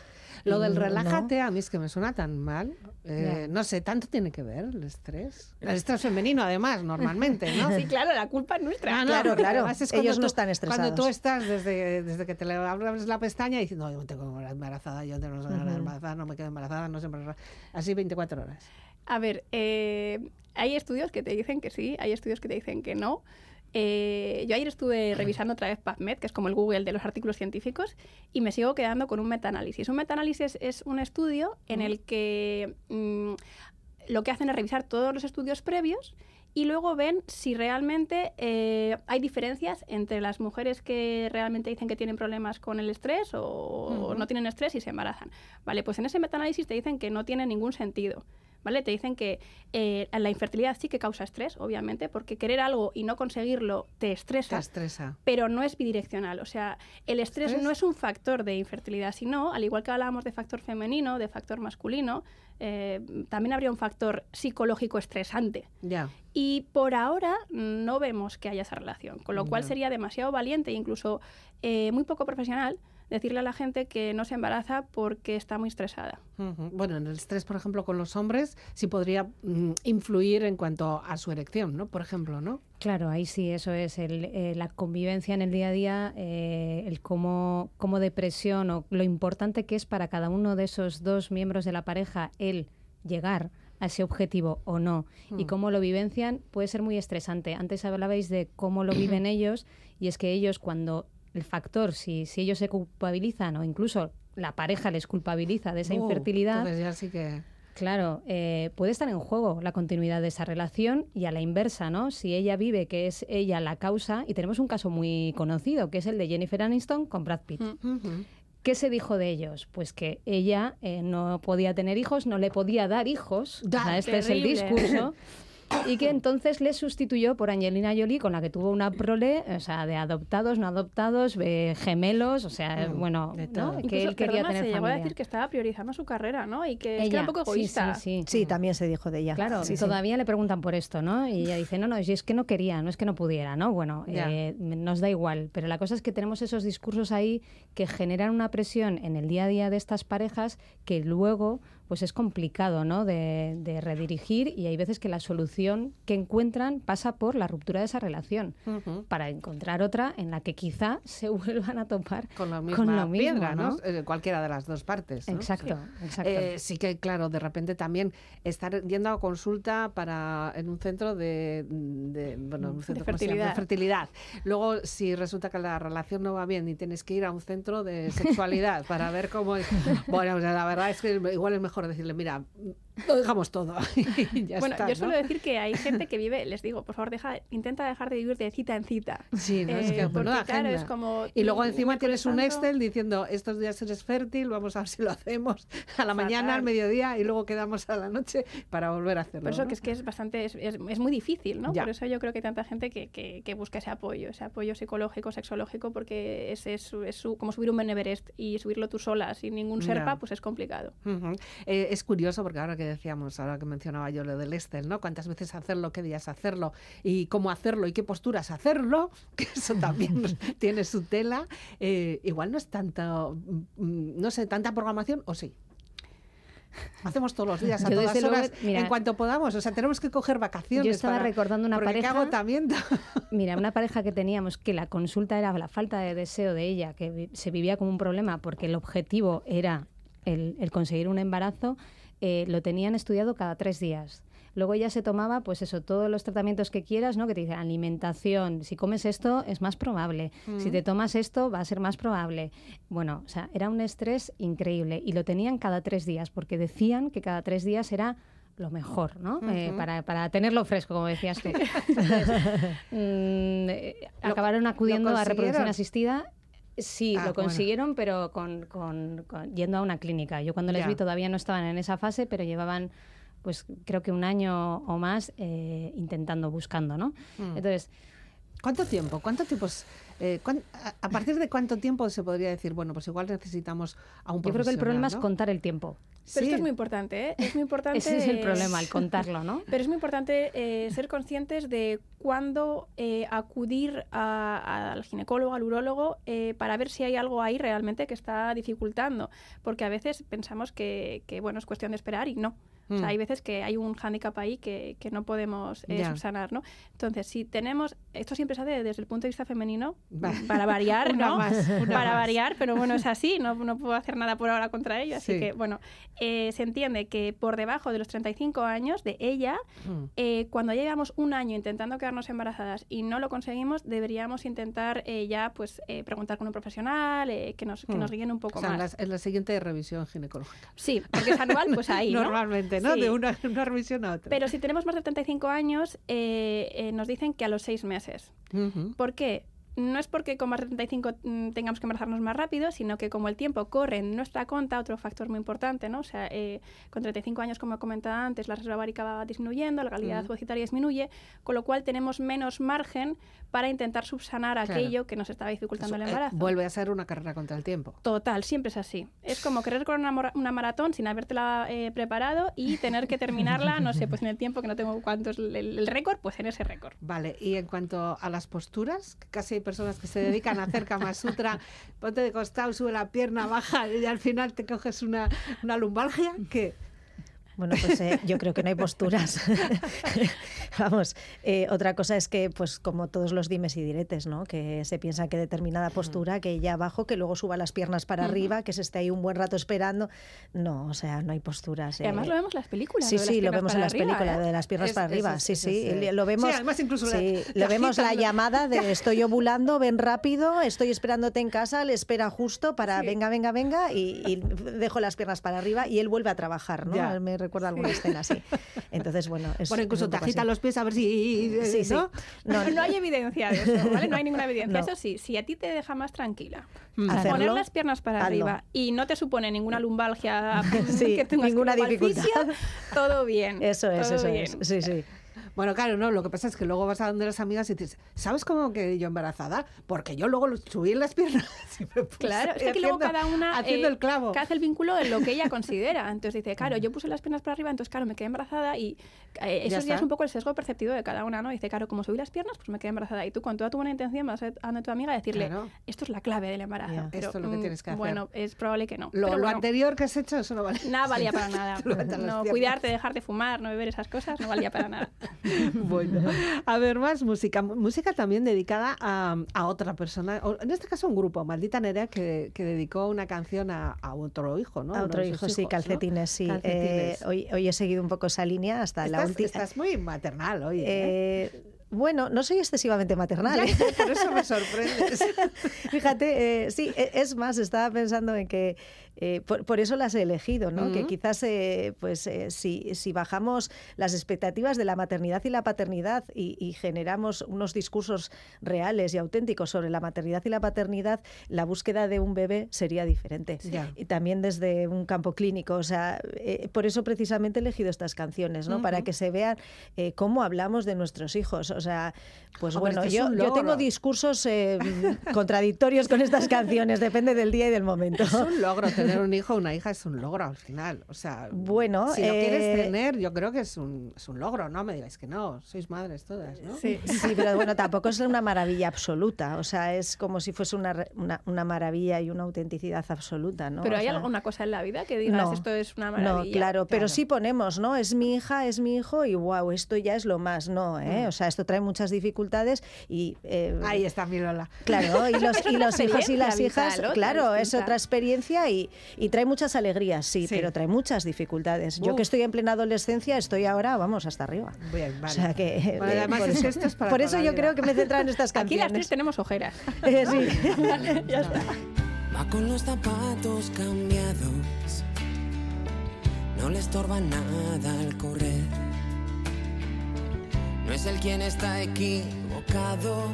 Lo Y del no- relájate a mí es que me suena tan mal. Eh, no sé, tanto tiene que ver el estrés. El estrés femenino, además, normalmente, ¿no? Sí, claro, la culpa es nuestra. Ah, no, Claro, claro. es Ellos cuando no tú- están estresados. Cuando tú estás desde, desde que te abres la pestaña diciendo, no, yo me tengo embarazada, yo Ujú. embarazada, no me quedo embarazada, no sé, así 24 horas. A ver, eh, hay estudios que te dicen que sí, hay estudios que te dicen que no. Eh, yo ayer estuve revisando otra vez PubMed, que es como el Google de los artículos científicos, y me sigo quedando con un metaanálisis. Un metaanálisis es un estudio en el que mm, lo que hacen es revisar todos los estudios previos y luego ven si realmente eh, hay diferencias entre las mujeres que realmente dicen que tienen problemas con el estrés o Ujú. no tienen estrés y se embarazan. Vale, pues en ese metaanálisis te dicen que no tiene ningún sentido. ¿Vale? Te dicen que eh, la infertilidad sí que causa estrés, obviamente, porque querer algo y no conseguirlo te Te estresa, estresa. pero no es bidireccional. O sea, el estrés ¿Estrés? no es un factor de infertilidad, sino, al igual que hablábamos de factor femenino, de factor masculino, eh, también habría un factor psicológico estresante. Ya. Y por ahora no vemos que haya esa relación, con lo cual sería demasiado valiente e incluso eh, muy poco profesional decirle a la gente que no se embaraza porque está muy estresada. Ujú. Bueno, en el estrés, por ejemplo, con los hombres, sí podría mm, influir en cuanto a su erección, ¿no? Por ejemplo, ¿no? Claro, ahí sí, eso es el, eh, la convivencia en el día a día, eh, el cómo, cómo depresión o lo importante que es para cada uno de esos dos miembros de la pareja el llegar a ese objetivo o no y Mm. cómo lo vivencian puede ser muy estresante. Antes hablabais de cómo lo viven ellos y es que ellos cuando el factor, si, si ellos se culpabilizan o incluso la pareja les culpabiliza de esa Uh, infertilidad, Entonces ya sí que... Claro, eh, puede estar en juego la continuidad de esa relación y a la inversa, ¿no? Si ella vive que es ella la causa, y tenemos un caso muy conocido, que es el de Jennifer Aniston con Brad Pitt. Mm. ¿Qué se dijo de ellos? Pues que ella eh, no podía tener hijos, no le podía dar hijos. O sea, este es el discurso. Y que entonces le sustituyó por Angelina Jolie, con la que tuvo una prole, o sea, de adoptados, no adoptados, de gemelos, o sea, Mm, bueno, de ¿no? todo. que Incluso, él quería perdona, tener se llegó a decir que estaba priorizando su carrera, ¿no? Y que, es que era un poco sí, egoísta. sí, sí. Sí, también se dijo de ella. Claro, Sí, sí. todavía le preguntan por esto, ¿no? Y ella dice, no, no, si es que no quería, no es que no pudiera, ¿no? Bueno, eh, nos da igual, pero la cosa es que tenemos esos discursos ahí que generan una presión en el día a día de estas parejas que luego pues es complicado ¿no? de, de redirigir y hay veces que la solución que encuentran pasa por la ruptura de esa relación para encontrar otra en la que quizá se vuelvan a topar Con la con misma mismo, piedra, ¿no? ¿no? Eh, Cualquiera de las dos partes. ¿no? Exacto, exacto. Eh, sí que, claro, de repente también estar yendo a consulta para en un centro de, de, bueno, un centro, ¿cómo se llama? fertilidad. De fertilidad. Luego, si resulta que la relación no va bien y tienes que ir a un centro de sexualidad para ver cómo... Bueno, o sea, la verdad es que igual es mejor decirle, mira, lo dejamos todo. ya bueno, está, yo ¿no? suelo decir que hay gente que vive, les digo, por favor, deja, intenta dejar de vivir de cita en cita. Sí, no, es Eh, que porque, menuda claro, es como Y luego encima tienes un Excel diciendo, estos días eres fértil, vamos a ver si lo hacemos a la mañana, al mediodía y luego quedamos a la noche para volver a hacerlo. Por eso ¿no? que es que es bastante, es, es- es muy difícil, ¿no? Ya. Por eso yo creo que hay tanta gente que, que- que busca ese apoyo, ese apoyo psicológico, sexológico, porque es, es, su- es su- como subir un Everest y subirlo tú sola sin ningún Ya. serpa, pues es complicado. Eh, es curioso porque ahora que decíamos, ahora que mencionaba yo lo del Excel, ¿no? Cuántas veces hacerlo, qué días hacerlo y cómo hacerlo y qué posturas hacerlo, que eso también tiene su tela. Eh, igual no es tanto, mm, no sé, tanta programación o sí. Hacemos todos los días, a Yo, todas desde luego, horas, mira, en cuanto podamos. O sea, tenemos que coger vacaciones. Yo estaba para- recordando una pareja- agotamiento. Mira, una pareja que teníamos que la consulta era la falta de deseo de ella, que se vivía como un problema porque el objetivo era el, el conseguir un embarazo, eh, lo tenían estudiado cada tres días. Luego ella se tomaba, pues eso, todos los tratamientos que quieras, ¿no? Que te dicen alimentación, si comes esto es más probable, si te tomas esto va a ser más probable. Bueno, o sea, era un estrés increíble y lo tenían cada tres días porque decían que cada tres días era lo mejor, ¿no? Eh, para, para tenerlo fresco, como decías tú. Mm, eh, acabaron acudiendo a reproducción asistida. Sí, Ah, lo bueno. consiguieron, pero con, con- con- yendo a una clínica. Yo cuando les vi todavía no estaban en esa fase, pero llevaban, pues creo que un año o más eh, intentando, buscando, ¿no? Mm. Entonces, ¿Cuánto tiempo? ¿Cuánto tiempo es, eh, cuán- a, a partir de cuánto tiempo se podría decir, bueno, pues igual necesitamos a un yo creo que el problema es contar el tiempo. Pero esto Sí. es muy importante, ¿eh? Es muy importante. Ese es el problema, el contarlo, ¿no? Pero es muy importante eh, ser conscientes de cuándo eh, acudir a- al ginecólogo, al urólogo, eh, para ver si hay algo ahí realmente que está dificultando. Porque a veces pensamos que, que, bueno, es cuestión de esperar y no. O Mm. sea, hay veces que hay un hándicap ahí que, que no podemos eh, subsanar, ¿no? Entonces, si tenemos... Esto siempre se hace desde el punto de vista femenino, para variar, Una ¿no? más, una para más. variar, pero bueno, es así, no, no puedo hacer nada por ahora contra ello. Así Sí. que, bueno, eh, se entiende que por debajo de los 35 años de ella, Mm. eh, cuando llevamos un año intentando quedarnos embarazadas y no lo conseguimos, deberíamos intentar eh, ya pues eh, preguntar con un profesional, eh, que, nos, que Mm. nos guíen un poco O sea, en más. la, en la siguiente revisión ginecológica. Sí, porque es anual, pues ahí, ¿no? Normalmente, ¿no? Sí. De una, una revisión a otra. Pero si tenemos más de 35 años, eh, eh, nos dicen que a los seis meses. ¿Por qué? No es porque con más de 35 mm, tengamos que embarazarnos más rápido, sino que como el tiempo corre en nuestra conta, otro factor muy importante, ¿no? O sea, eh, con 35 años, como comentaba antes, la reserva ovárica va disminuyendo, la calidad ovocitaria disminuye, con lo cual tenemos menos margen para intentar subsanar Claro. aquello que nos está dificultando Eso, el eh, embarazo. vuelve a ser una carrera contra el tiempo. Total, siempre es así. Es como querer correr una, una maratón sin habértela eh, preparado y tener que terminarla, no sé, pues en el tiempo que no tengo cuánto es el, el récord, pues en ese récord. Vale, y en cuanto a las posturas, casi personas que se dedican a hacer Kama Sutra, ponte de costado, sube la pierna, baja y al final te coges una, una lumbalgia, que Bueno, pues eh, yo creo que no hay posturas. Vamos, eh, otra cosa es que, pues como todos los dimes y diretes, ¿no? Que se piensa que determinada postura, que ya abajo, que luego suba las piernas para arriba, que se esté ahí un buen rato esperando. No, o sea, no hay posturas. Y además eh. lo vemos en las películas. Sí, sí, lo piernas vemos en las arriba, películas, ¿eh? de las piernas Es- para arriba. es- sí, sí. eh, Lo vemos, sí, además incluso la- sí, lo vemos la llamada de estoy ovulando, ven rápido, estoy esperándote en casa, le espera justo para venga, venga, venga, y, y dejo las piernas para arriba y él vuelve a trabajar, ¿no? Recuerda alguna escena así. Entonces, bueno, es bueno, incluso te agitan los pies a ver si... Sí, sí. ¿no? No, No, no hay evidencia de eso, ¿vale? No hay ninguna evidencia. Eso sí, si a ti te deja más tranquila Mm. Hacerlo, poner las piernas para hazlo. arriba y no te supone ninguna lumbalgia Sí, que tengas ninguna dificultad. todo bien. Eso es, eso bien. es. Sí, sí. Bueno, claro, no, lo que pasa es que luego vas a donde las amigas y dices, ¿sabes cómo quedé yo embarazada? Porque yo luego subí en las piernas y me puse Claro, es que luego cada una haciendo eh, el clavo. que hace el vínculo de lo que ella considera. Entonces dice, claro, yo puse las piernas para arriba, entonces claro, me quedé embarazada y eh, Ya eso ya está. es un poco el sesgo perceptivo de cada una, ¿no? Dice, claro, como subí las piernas, pues me quedé embarazada. Y tú con toda tu buena intención vas a a donde tu amiga a decirle, Claro. esto es la clave del embarazo. Ya. Pero, Esto es lo que mm, tienes que hacer. Bueno, es probable que no. Lo, Pero lo bueno, anterior que has hecho, eso no vale. Nada valía para nada. No, cuidarte, dejar de fumar, no beber esas cosas, no valía para nada. Bueno, a ver, más música. Música también dedicada a, a otra persona, en este caso un grupo, Maldita Nerea, que, que dedicó una canción a, a otro hijo, ¿no? A otro hijo, sí, calcetines, sí. Calcetines. Eh, hoy, hoy he seguido un poco esa línea hasta la última. estás muy maternal hoy. ¿eh? Eh, bueno, no soy excesivamente maternal. ¿eh? por eso me sorprendes. Fíjate, eh, sí, e- es más, estaba pensando en que eh, por, por eso las he elegido, ¿no? Que quizás, eh, pues, eh, si, si bajamos las expectativas de la maternidad y la paternidad y, y generamos unos discursos reales y auténticos sobre la maternidad y la paternidad, la búsqueda de un bebé sería diferente. Ya. Y también desde un campo clínico, o sea, por eso precisamente he elegido estas canciones, ¿no? Para que se vean eh, cómo hablamos de nuestros hijos, o sea, pues Hombre, bueno, yo, tengo discursos eh, contradictorios con estas canciones, depende del día y del momento. Es un logro, tener un hijo o una hija es un logro al final. O sea, Bueno, si lo eh, quieres tener, yo creo que es un, es un logro, ¿no? Me digáis que no, sois madres todas, ¿no? Sí, sí, pero bueno, tampoco es una maravilla absoluta, o sea, es como si fuese una, re- una, una maravilla y una autenticidad absoluta, ¿no? Pero O hay sea, alguna cosa en la vida que digas, no. esto es una No, maravilla. claro, pero sí ponemos, ¿no? Es mi hija, es mi hijo y wow, esto ya es lo más, ¿no? ¿eh? Mm. O sea, esto trae muchas dificultades y... eh, Ahí está mi Lola. Claro, y los, y los hijos y las hijas, claro, es otra experiencia y, y trae muchas alegrías, sí, Sí. pero trae muchas dificultades. Yo que estoy en plena adolescencia, estoy ahora, vamos, hasta arriba. Bien, vale. O sea que... Bueno, eh, además por es eso, esto es para por eso yo vida. creo que me he centrado en estas Aquí las tres canciones. tenemos ojeras. Eh, sí. ya está. Va con los zapatos cambiados, no le estorba nada al correr. No es el quien está equivocado,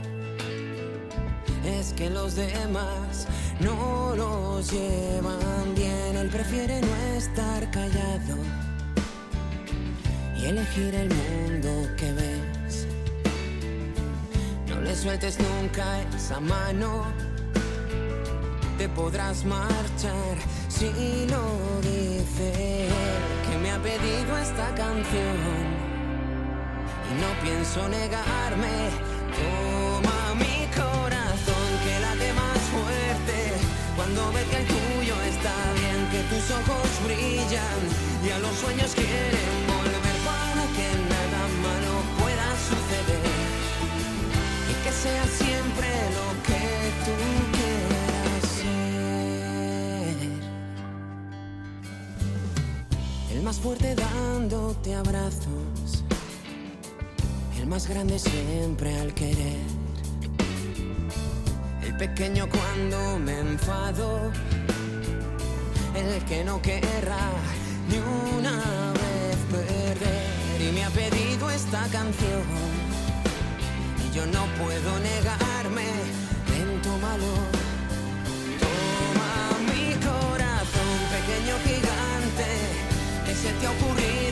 es que los demás no los llevan bien. Él prefiere no estar callado y elegir el mundo que ves. No le sueltes nunca esa mano te podrás marchar si lo dice que me ha pedido esta canción no pienso negarme. Toma mi corazón que late más fuerte. Cuando ve que el tuyo está bien que tus ojos brillan. Y a los sueños quieren volver para que nada malo pueda suceder. Y que sea siempre lo que tú quieras ser. El más fuerte dándote abrazos, el más grande siempre al querer. El pequeño cuando me enfado, el que no querrá ni una vez perder. Y me ha pedido esta canción y yo no puedo negarme. Ven, tómalo. Toma mi corazón, pequeño gigante, que se te ha ocurrido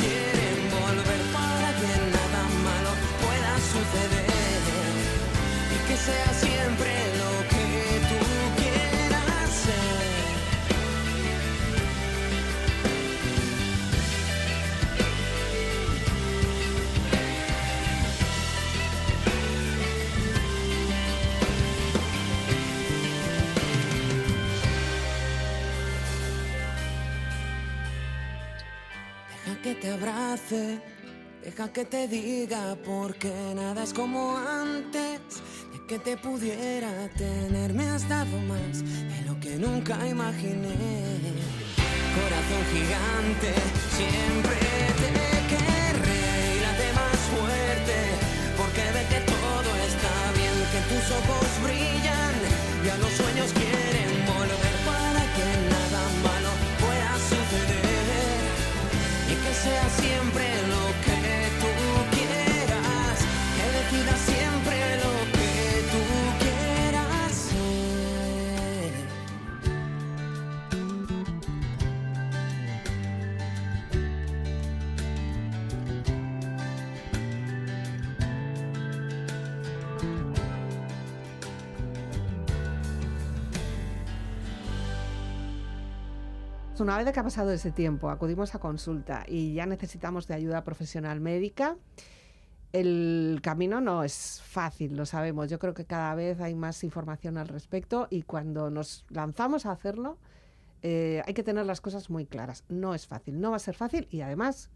deja que te diga porque nada es como antes. De que te pudiera tener, me has dado más de lo que nunca imaginé. Corazón gigante, siempre te querré y late más fuerte porque ve que todo está bien, que tus ojos brillan y a los sueños quieren una vez que ha pasado ese tiempo, acudimos a consulta y ya necesitamos de ayuda profesional médica, el camino no es fácil, lo sabemos. Yo creo que cada vez hay más información al respecto y cuando nos lanzamos a hacerlo, eh, hay que tener las cosas muy claras. No es fácil, no va a ser fácil y además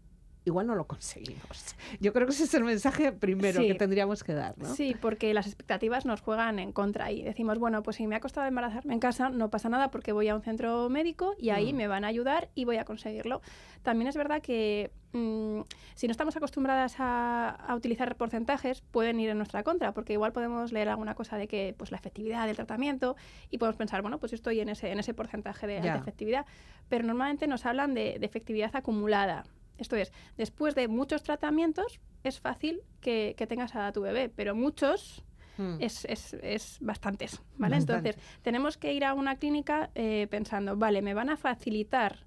igual no lo conseguimos. Yo creo que ese es el mensaje primero Sí. que tendríamos que dar. ¿no? Sí, porque las expectativas nos juegan en contra y decimos, bueno, pues si me ha costado embarazarme en casa, no pasa nada porque voy a un centro médico y ahí Mm. me van a ayudar y voy a conseguirlo. También es verdad que mm, si no estamos acostumbradas a, a utilizar porcentajes, pueden ir en nuestra contra, porque igual podemos leer alguna cosa de que pues la efectividad del tratamiento y podemos pensar, bueno, pues yo estoy en ese, en ese porcentaje de alta efectividad, pero normalmente nos hablan de, de efectividad acumulada. Esto es, después de muchos tratamientos, es fácil que, que tengas a tu bebé, pero muchos Mm. es, es, es bastantes, ¿vale? Bastante. Entonces, tenemos que ir a una clínica eh, pensando, vale, me van a facilitar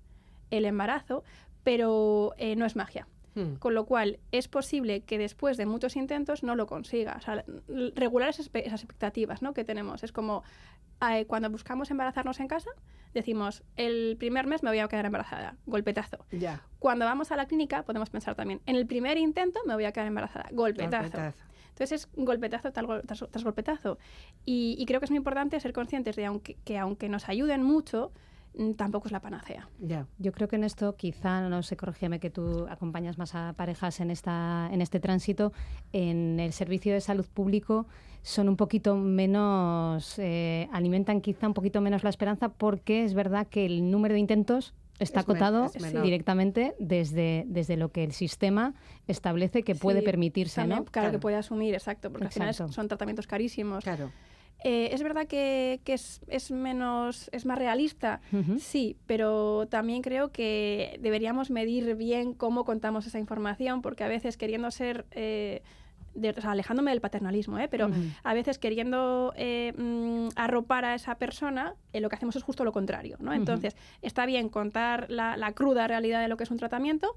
el embarazo, pero eh, no es magia. Mm. Con lo cual, es posible que después de muchos intentos no lo consiga. O sea, l- regular esas, expectativas ¿no? que tenemos. Es como eh, cuando buscamos embarazarnos en casa, decimos, el primer mes me voy a quedar embarazada, golpetazo. Ya. Cuando vamos a la clínica podemos pensar también, en el primer intento me voy a quedar embarazada, golpetazo. Golpetazo. Entonces es golpetazo tras, tras golpetazo. Y, y creo que es muy importante ser conscientes de aunque, que aunque nos ayuden mucho, tampoco es la panacea. Ya. Yo creo que en esto, quizá, no sé, corrígeme que tú acompañas más a parejas en, esta, en este tránsito, en el servicio de salud público son un poquito menos, eh, alimentan quizá un poquito menos la esperanza porque es verdad que el número de intentos está acotado directamente desde, desde lo que el sistema establece que puede Sí, permitirse, También, ¿no? claro, Claro. que puede asumir, exacto, porque al final son tratamientos carísimos. Claro. Eh, es verdad que, que es, es menos, es más realista, sí, pero también creo que deberíamos medir bien cómo contamos esa información, porque a veces queriendo ser, eh, de- o sea, alejándome del paternalismo, ¿eh? pero a veces queriendo eh, mm, arropar a esa persona, eh, lo que hacemos es justo lo contrario, ¿no? Entonces, está bien contar la, la cruda realidad de lo que es un tratamiento,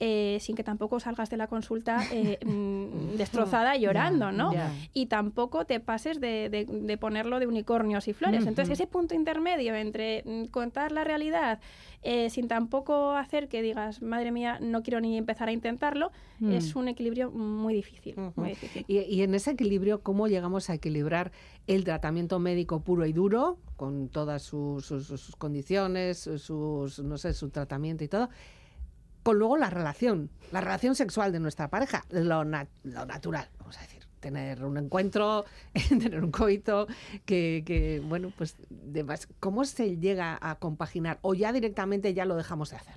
eh, sin que tampoco salgas de la consulta mm, destrozada y llorando, ¿no? Y tampoco te pases de, de- de ponerlo de unicornios y flores. Entonces, ese punto intermedio entre mm, contar la realidad eh, sin tampoco hacer que digas, madre mía, no quiero ni empezar a intentarlo, Mm. es un equilibrio muy difícil. Ujú. muy difícil. Y, y en ese equilibrio, ¿cómo llegamos a equilibrar el tratamiento médico puro y duro, con todas sus, sus- sus condiciones, sus, no sé, su tratamiento y todo, con luego la relación, la relación sexual de nuestra pareja, lo natural, vamos a decir. Tener un encuentro, tener un coito, que, que, bueno, pues, demás. ¿Cómo se llega a compaginar? ¿O ya directamente ya lo dejamos de hacer?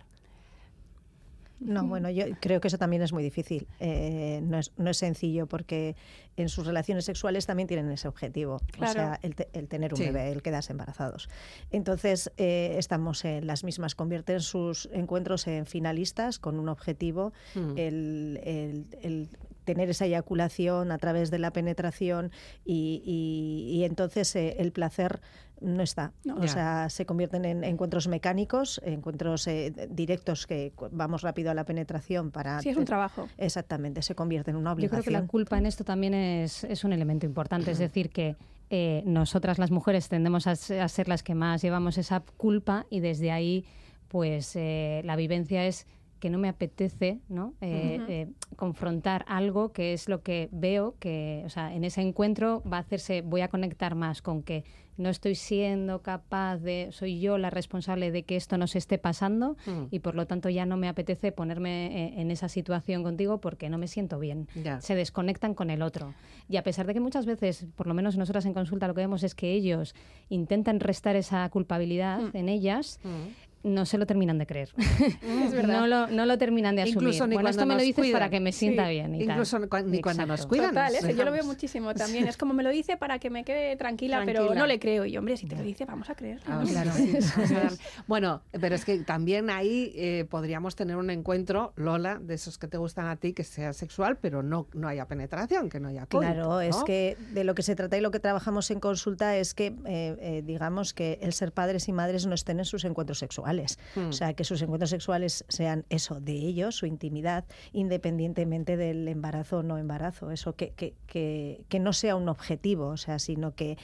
No, bueno, yo creo que eso también es muy difícil. Eh, no, es, no es sencillo porque en sus relaciones sexuales también tienen ese objetivo. Claro. O sea, el, te- el tener un Sí. bebé, el quedarse embarazados. Entonces, eh, estamos en las mismas. Convierten sus encuentros en finalistas con un objetivo, Mm. el, el- el tener esa eyaculación a través de la penetración y, y- y entonces eh, el placer no está. No. O Ya. sea, se convierten en encuentros mecánicos, encuentros eh, directos que vamos rápido a la penetración para... Sí, es un trabajo. Exactamente, se convierte en una Yo obligación. creo que la culpa en esto también es, es un elemento importante. Es decir, que eh, nosotras las mujeres tendemos a ser las que más llevamos esa culpa y desde ahí, pues eh, la vivencia es que no me apetece ¿no? Eh, eh, confrontar algo que es lo que veo que o sea en ese encuentro va a hacerse voy a conectar más con que no estoy siendo capaz de soy yo la responsable de que esto no se esté pasando Mm. y por lo tanto ya no me apetece ponerme eh, en esa situación contigo porque no me siento bien. Se desconectan con el otro. Y a pesar de que muchas veces, por lo menos nosotras en consulta, lo que vemos es que ellos intentan restar esa culpabilidad Mm. en ellas, Mm. No se lo terminan de creer. Es verdad. No lo, no lo terminan de asumir. Incluso ni bueno, cuando esto me lo dices para cuidan. que me sienta Sí, bien. Y tal. incluso ni cua- ni cuando nos cuidan. Total, nos eso yo lo veo muchísimo también. Es como me lo dice para que me quede tranquila, pero no le creo. Y hombre, si te lo dice, vamos a creer. Ah, ¿no? claro. Vamos a darle. Bueno, pero es que también ahí eh, podríamos tener un encuentro, Lola, de esos que te gustan a ti, que sea sexual, pero no, no haya penetración, que no haya coito, Claro, es que de lo que se trata y lo que trabajamos en consulta es que, eh, eh, digamos, que el ser padres y madres no estén en sus encuentros sexuales. Hmm. O sea, que sus encuentros sexuales sean eso, de ellos, su intimidad, independientemente del embarazo o no embarazo. Eso, que, que, que, que no sea un objetivo, o sea, sino que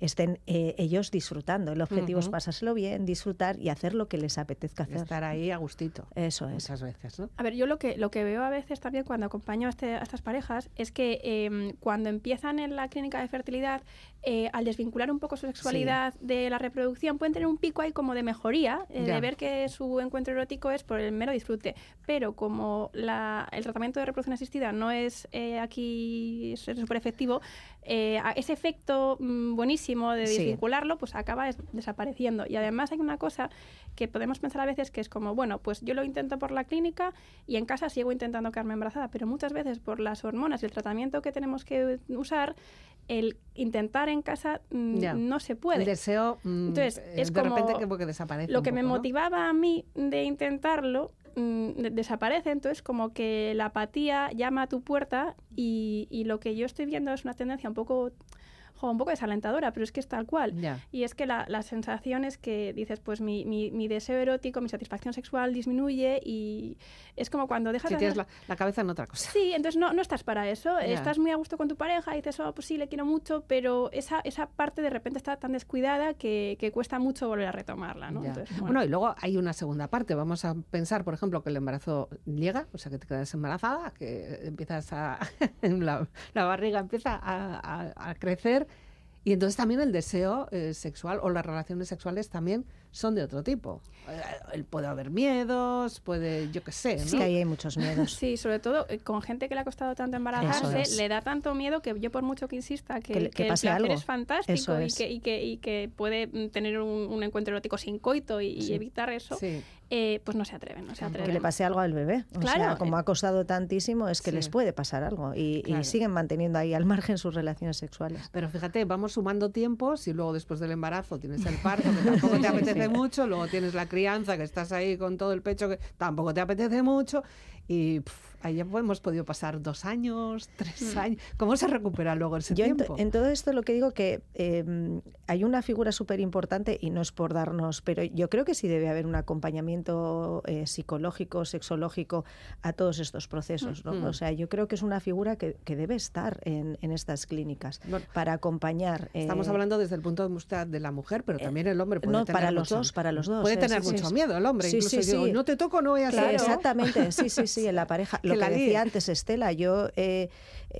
estén eh, ellos disfrutando. El objetivo es pasárselo bien, disfrutar y hacer lo que les apetezca hacer. Estar ahí a gustito. Eso es. Muchas veces, ¿no? A ver, yo lo que, lo que veo a veces también cuando acompaño a, este- a estas parejas es que eh, cuando empiezan en la clínica de fertilidad, eh, al desvincular un poco su sexualidad de la reproducción, pueden tener un pico ahí como de mejoría, eh, de ver que su encuentro erótico es por el mero disfrute. Pero como la- el tratamiento de reproducción asistida no es eh, aquí súper efectivo, eh, ese efecto mm, buenísimo de Sí. desvincularlo, pues acaba des- desapareciendo. Y además hay una cosa que podemos pensar a veces que es como, bueno, pues yo lo intento por la clínica y en casa sigo intentando quedarme embarazada, pero muchas veces por las hormonas y el tratamiento que tenemos que usar, el intentar en casa mm, no se puede. El deseo, mm, Entonces, eh, es de como como que desaparece. Lo que me motivaba a mí de intentarlo mm, de- desaparece, entonces como que la apatía llama a tu puerta y, y lo que yo estoy viendo es una tendencia un poco, jo, un poco desalentadora, pero es que es tal cual. Y es que la, la sensación es que dices, pues mi, mi, mi deseo erótico, mi satisfacción sexual disminuye y es como cuando dejas Si tienes la, la cabeza en otra cosa. Sí, entonces no, no estás para eso. Estás muy a gusto con tu pareja y dices, oh, pues sí, le quiero mucho, pero esa, esa parte de repente está tan descuidada que, que cuesta mucho volver a retomarla, ¿no? Ya. Entonces, bueno. bueno. y luego hay una segunda parte. Vamos a pensar, por ejemplo, que el embarazo llega, o sea, que te quedas embarazada, que empiezas a. la, la barriga empieza a, a- a crecer. Y entonces también el deseo eh, sexual o las relaciones sexuales también son de otro tipo. Eh, puede haber miedos, puede, yo qué sé, ¿no? Es que ahí hay muchos miedos. Sí, sobre todo eh, con gente que le ha costado tanto embarazarse, es. le da tanto miedo que yo por mucho que insista que, Que que que el placer algo. es fantástico Eso y, es. Que, y, que, y que puede mm, tener un, un encuentro erótico sin coito y, y Sí. evitar eso, Sí. eh, pues no se atreven, no se atreven. Que le pase algo al bebé. O Claro, sea, como eh, ha costado tantísimo, es que sí. les puede pasar algo. Y, y Claro. siguen manteniendo ahí al margen sus relaciones sexuales. Pero fíjate, vamos sumando tiempos y luego después del embarazo tienes el parto, que tampoco te apetece mucho, luego tienes la crianza, que estás ahí con todo el pecho, que tampoco te apetece mucho. Y ahí hemos podido pasar dos años, tres años. ¿Cómo se recupera luego ese Yo en, tiempo? en todo esto lo que digo que eh, hay una figura súper importante y no es por darnos, pero yo creo que sí debe haber un acompañamiento eh, psicológico, sexológico a todos estos procesos. ¿no? Mm. O sea, yo creo que es una figura que, que debe estar en, en estas clínicas Bueno, para acompañar. Estamos eh, hablando desde el punto de vista de la mujer, pero también el hombre puede no, tener para los mucho- dos, para los dos, Puede eh, tener sí, mucho sí. miedo el hombre, Sí, incluso sí, digo, sí. no te toco, no voy a Claro, exactamente, sí, sí, sí, en la pareja. Lo Que que, la líe. decía antes Estela, yo eh,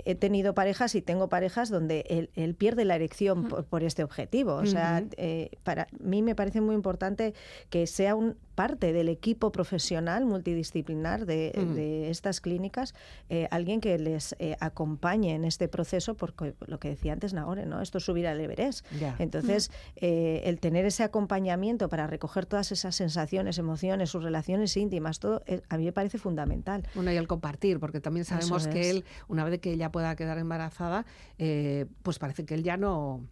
he tenido parejas y tengo parejas donde él, él pierde la erección por, por este objetivo. O sea, eh, para mí me parece muy importante que sea un parte del equipo profesional multidisciplinar de, de estas clínicas, eh, alguien que les eh, acompañe en este proceso, porque lo que decía antes Nagore, ¿no? Esto es subir al Everest. Entonces, eh, el tener ese acompañamiento para recoger todas esas sensaciones, emociones, sus relaciones íntimas, todo, a mí me parece fundamental. Bueno, y el compartir, porque también sabemos que es. él, una vez que ella pueda quedar embarazada, eh, pues parece que él ya no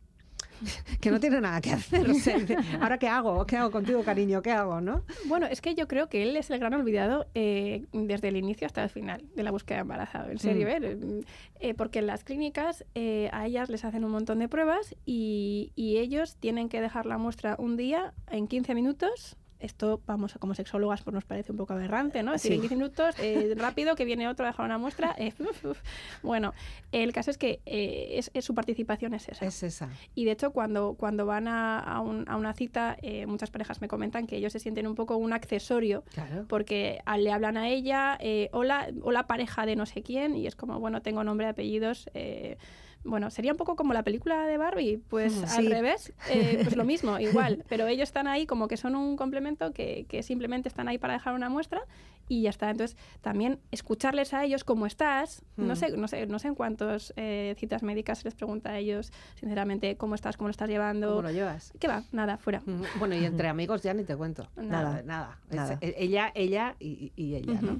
que no tiene nada que hacer. O sea, Ahora qué hago, qué hago contigo, cariño, qué hago, ¿no? Bueno, es que yo creo que él es el gran olvidado eh, desde el inicio hasta el final de la búsqueda de embarazado. En serio, Mm. ¿eh? Eh, porque en las clínicas eh, a ellas les hacen un montón de pruebas y, y ellos tienen que dejar la muestra un día en 15 minutos. Esto, vamos, como sexólogas, pues nos parece un poco aberrante, ¿no? Es decir, Sí. en 15 minutos, eh, rápido, que viene otro a dejar una muestra. eh, uf, uf. Bueno, el caso es que eh, es, es- su participación es esa. Es esa. Y de hecho, cuando, cuando van a, a un- a una cita, eh, muchas parejas me comentan que ellos se sienten un poco un accesorio Claro. porque a- le hablan a ella, hola, hola pareja de no sé quién, y es como, bueno, tengo nombre, apellidos. eh, bueno, sería un poco como la película de Barbie, pues Mm, al revés, eh, pues lo mismo, igual, pero ellos están ahí como que son un complemento que, que simplemente están ahí para dejar una muestra y ya está. Entonces, también escucharles a ellos cómo estás, no Mm. sé, no sé, no sé en cuántas eh, citas médicas se les pregunta a ellos, sinceramente, cómo estás, cómo lo estás llevando. ¿Cómo lo llevas? ¿Qué va? Nada, fuera. Mm, Bueno, y entre amigos ya ni te cuento. Nada. nada. Eh, ella, ella y, y ella, ¿no?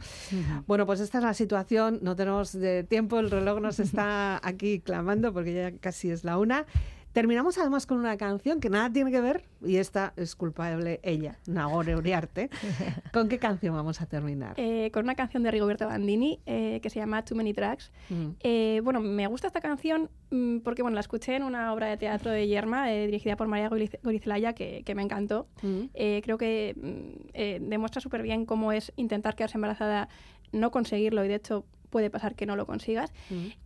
Bueno, pues esta es la situación. No tenemos de tiempo, el reloj nos está aquí clamando porque ya casi es la una. Terminamos además con una canción que nada tiene que ver, y esta es culpable ella, Nagore Uriarte. ¿Con qué canción vamos a terminar? Eh, con una canción de Rigoberto Bandini eh, que se llama Too Many Tracks. Mm. Eh, bueno, me gusta esta canción mm, porque bueno, la escuché en una obra de teatro de Yerma eh, dirigida por María Goriz- Gorizelaya que, que me encantó. Mm. Eh, creo que demuestra súper bien cómo es intentar quedarse embarazada, no conseguirlo y de hecho puede pasar que no lo consigas.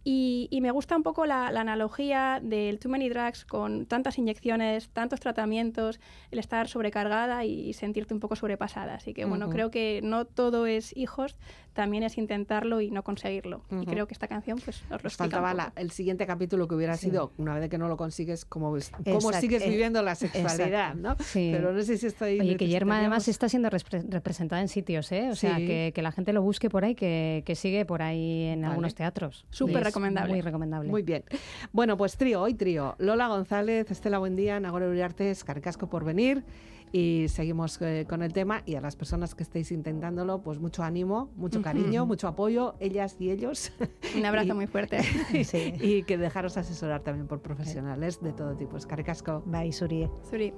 Y, y me gusta un poco la, la analogía del too many drugs con tantas inyecciones, tantos tratamientos, el estar sobrecargada y sentirte un poco sobrepasada. Así que bueno, creo que no todo es hijos, también es intentarlo y no conseguirlo. Y Ujú. creo que esta canción pues os lo Nos faltaba la- el siguiente capítulo que hubiera Sí. sido, una vez que no lo consigues, cómo, cómo Exacto, sigues eh, viviendo la sexualidad, ¿no? Sí. Pero no sé si estoy... Oye, que Yerma además está siendo repre- representada en sitios, ¿eh? O sea, Sí. que, que la gente lo busque por ahí, que, que sigue por ahí en Vale. algunos teatros. Súper Y recomendable. Muy recomendable. Muy bien. Bueno, pues trío, hoy trío. Lola González, Estela Buendía, Nagore Uriarte, Carcasco por venir. Y seguimos eh, con el tema. Y a las personas que estéis intentándolo, pues mucho ánimo, mucho cariño, mucho apoyo, ellas y ellos. Un abrazo Y- muy fuerte. Sí. y que dejaros asesorar también por profesionales de todo tipo. Carcasco. Bye, Surie. Suri.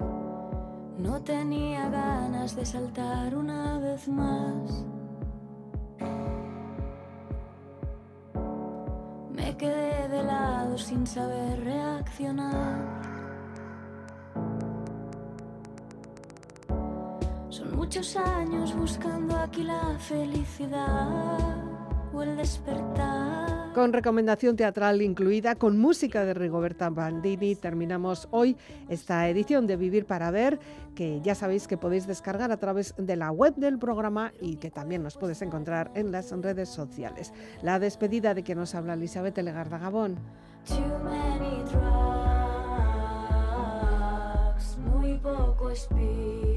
No tenía ganas de saltar una vez más. Me quedé de lado sin saber reaccionar. Muchos años buscando aquí la felicidad o el despertar. Con recomendación teatral incluida, con música de Rigoberta Bandini, terminamos hoy esta edición de Vivir para Ver, que ya sabéis que podéis descargar a través de la web del programa y que también nos puedes encontrar en las redes sociales. La despedida de quien nos habla Elizabeth Legarda Gabón. Muy poco espíritu.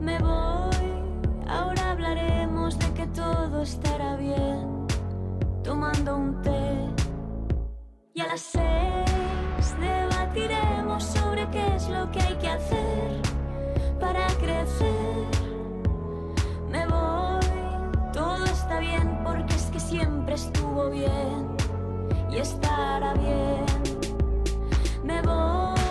Me voy, ahora hablaremos de que todo estará bien, tomando un té. Y a las seis debatiremos sobre qué es lo que hay que hacer para crecer. Me voy, todo está bien porque es que siempre estuvo bien y estará bien. Me voy,